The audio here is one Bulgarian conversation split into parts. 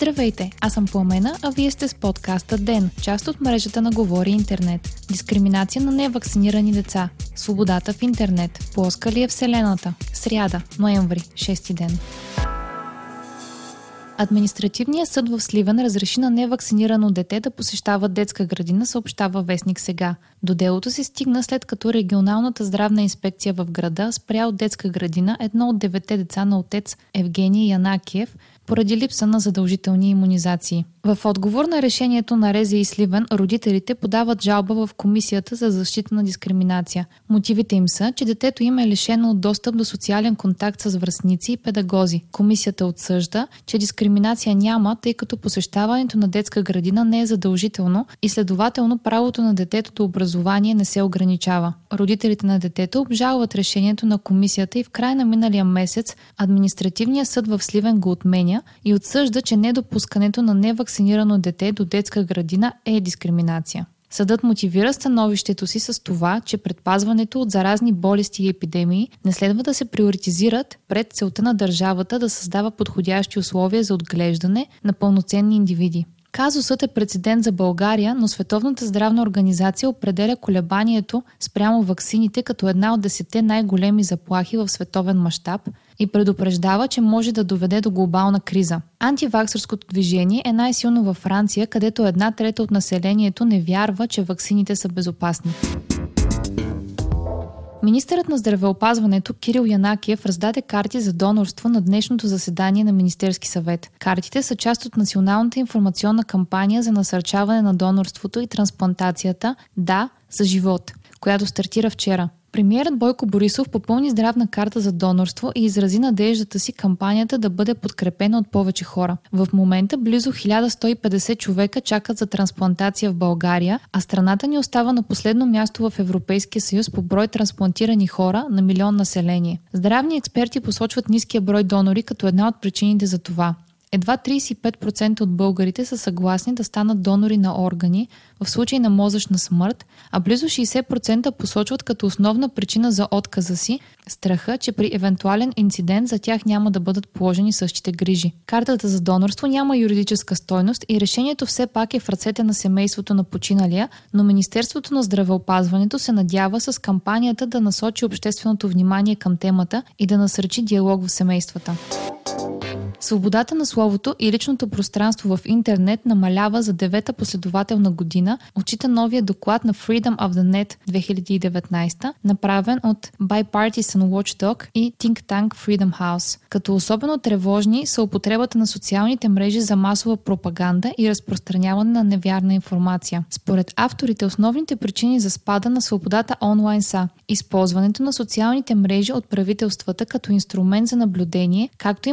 Здравейте, аз съм Пламена, а вие сте с подкаста ДЕН, част от мрежата на Говори Интернет. Дискриминация на невакцинирани деца. Свободата в интернет. Плоска ли е Вселената? Сряда, ноември, 6 ден. Административният съд в Сливен разреши на невакцинирано дете да посещава детска градина, съобщава Вестник сега. До делото се стигна след като регионалната здравна инспекция в града спря от детска градина едно от девете деца на отец Евгений Янакиев, поради липса на задължителни иммунизации. В отговор на решението на Резе и Сливен, родителите подават жалба в Комисията за защита на дискриминация. Мотивите им са, че детето им е лишено от достъп до социален контакт с връзници и педагози. Комисията отсъжда, че дискриминация няма, тъй като посещаването на детска градина не е задължително и следователно правото на детето до образование не се ограничава. Родителите на детето обжалват решението на комисията и в края на миналия месец административният съд в Сливен го отменя и отсъжда, че недопускането на невакцинирано дете до детска градина е дискриминация. Съдът мотивира становището си с това, че предпазването от заразни болести и епидемии не следва да се приоритизират пред целта на държавата да създава подходящи условия за отглеждане на пълноценни индивиди. Казусът е прецедент за България, но Световната здравна организация определя колебанието спрямо ваксините като една от десете най-големи заплахи в световен мащаб и предупреждава, че може да доведе до глобална криза. Антиваксърското движение е най-силно във Франция, където една трета от населението не вярва, че ваксините са безопасни. Министърът на здравеопазването Кирил Янакиев раздаде карти за донорство на днешното заседание на Министерски съвет. Картите са част от националната информационна кампания за насърчаване на донорството и трансплантацията «Да, за живот», която стартира вчера. Премьерът Бойко Борисов попълни здравна карта за донорство и изрази надеждата си кампанията да бъде подкрепена от повече хора. В момента близо 1150 човека чакат за трансплантация в България, а страната ни остава на последно място в Европейския съюз по брой трансплантирани хора на милион население. Здравни експерти посочват ниския брой донори като една от причините за това. Едва 35% от българите са съгласни да станат донори на органи в случай на мозъчна смърт, а близо 60% посочват като основна причина за отказа си страха, че при евентуален инцидент за тях няма да бъдат положени същите грижи. Картата за донорство няма юридическа стойност и решението все пак е в ръцете на семейството на починалия, но Министерството на здравеопазването се надява с кампанията да насочи общественото внимание към темата и да насръчи диалог в семействата. Свободата на словото и личното пространство в интернет намалява за девета последователна година, отчита новия доклад на Freedom of the Net 2019, направен от Bipartisan Watchdog и Think Tank Freedom House. Като особено тревожни са употребата на социалните мрежи за масова пропаганда и разпространяване на невярна информация. Според авторите, основните причини за спада на свободата онлайн са използването на социалните мрежи от правителствата като инструмент за наблюдение, както и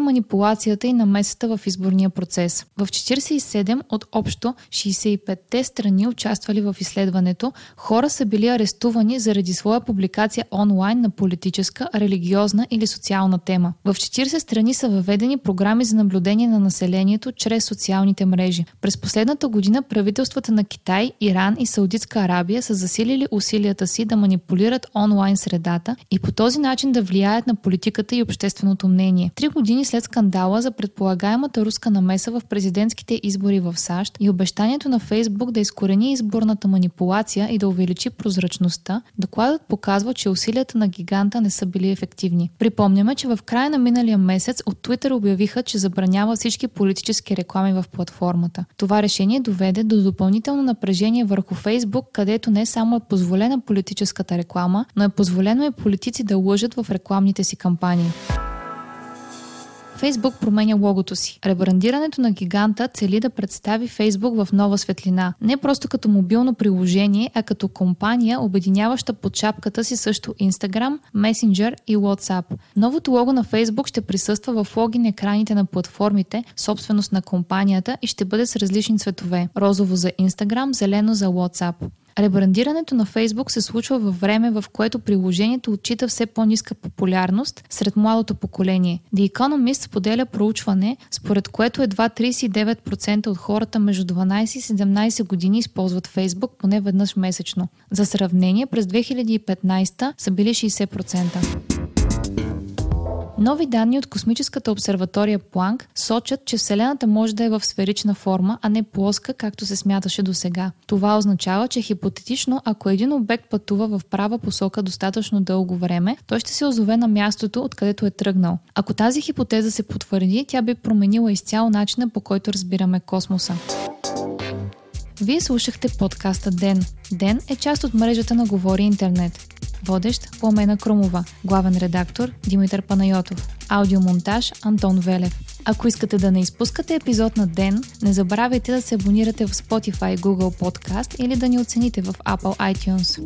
манипулацията и намесата в изборния процес. В 47 от общо 65-те страни, участвали в изследването, хора са били арестувани заради своя публикация онлайн на политическа, религиозна или социална тема. В 40 страни са въведени програми за наблюдение на населението чрез социалните мрежи. През последната година правителствата на Китай, Иран и Саудитска Арабия са засилили усилията си да манипулират онлайн средата и по този начин да влияят на политиката и общественото мнение. Три години след скандала за предполагаемата руска намеса в президентските избори в САЩ и обещанието на Фейсбук да изкорени изборната манипулация и да увеличи прозрачността, докладът показва, че усилията на гиганта не са били ефективни. Припомняме, че в края на миналия месец от Twitter обявиха, че забранява всички политически реклами в платформата. Това решение доведе до допълнително напрежение върху Фейсбук, където не само е позволена политическата реклама, но е позволено и политици да лъжат в рекламните си кампании. Фейсбук променя логото си. Ребрандирането на гиганта цели да представи Фейсбук в нова светлина. Не просто като мобилно приложение, а като компания, обединяваща под шапката си също Instagram, Messenger и WhatsApp. Новото лого на Фейсбук ще присъства в логин екраните на платформите, собственост на компанията и ще бъде с различни цветове. Розово за Instagram, зелено за WhatsApp. Ребрандирането на Facebook се случва във време, в което приложението отчита все по-ниска популярност сред младото поколение. The Economist споделя проучване, според което едва 39% от хората между 12 и 17 години използват Facebook поне веднъж месечно. За сравнение, през 2015 са били 60%. Нови данни от космическата обсерватория Планк сочат, че Вселената може да е в сферична форма, а не плоска, както се смяташе до сега. Това означава, че хипотетично, ако един обект пътува в права посока достатъчно дълго време, той ще се озове на мястото, откъдето е тръгнал. Ако тази хипотеза се потвърди, тя би променила изцяло начина по който разбираме космоса. Вие слушахте подкаста Ден. Ден е част от мрежата на Говори Интернет. Водещ Пламена Крумова. Главен редактор Димитър Панайотов. Аудиомонтаж Антон Велев. Ако искате да не изпускате епизод на ден, не забравяйте да се абонирате в Spotify, Google Podcast или да ни оцените в Apple iTunes.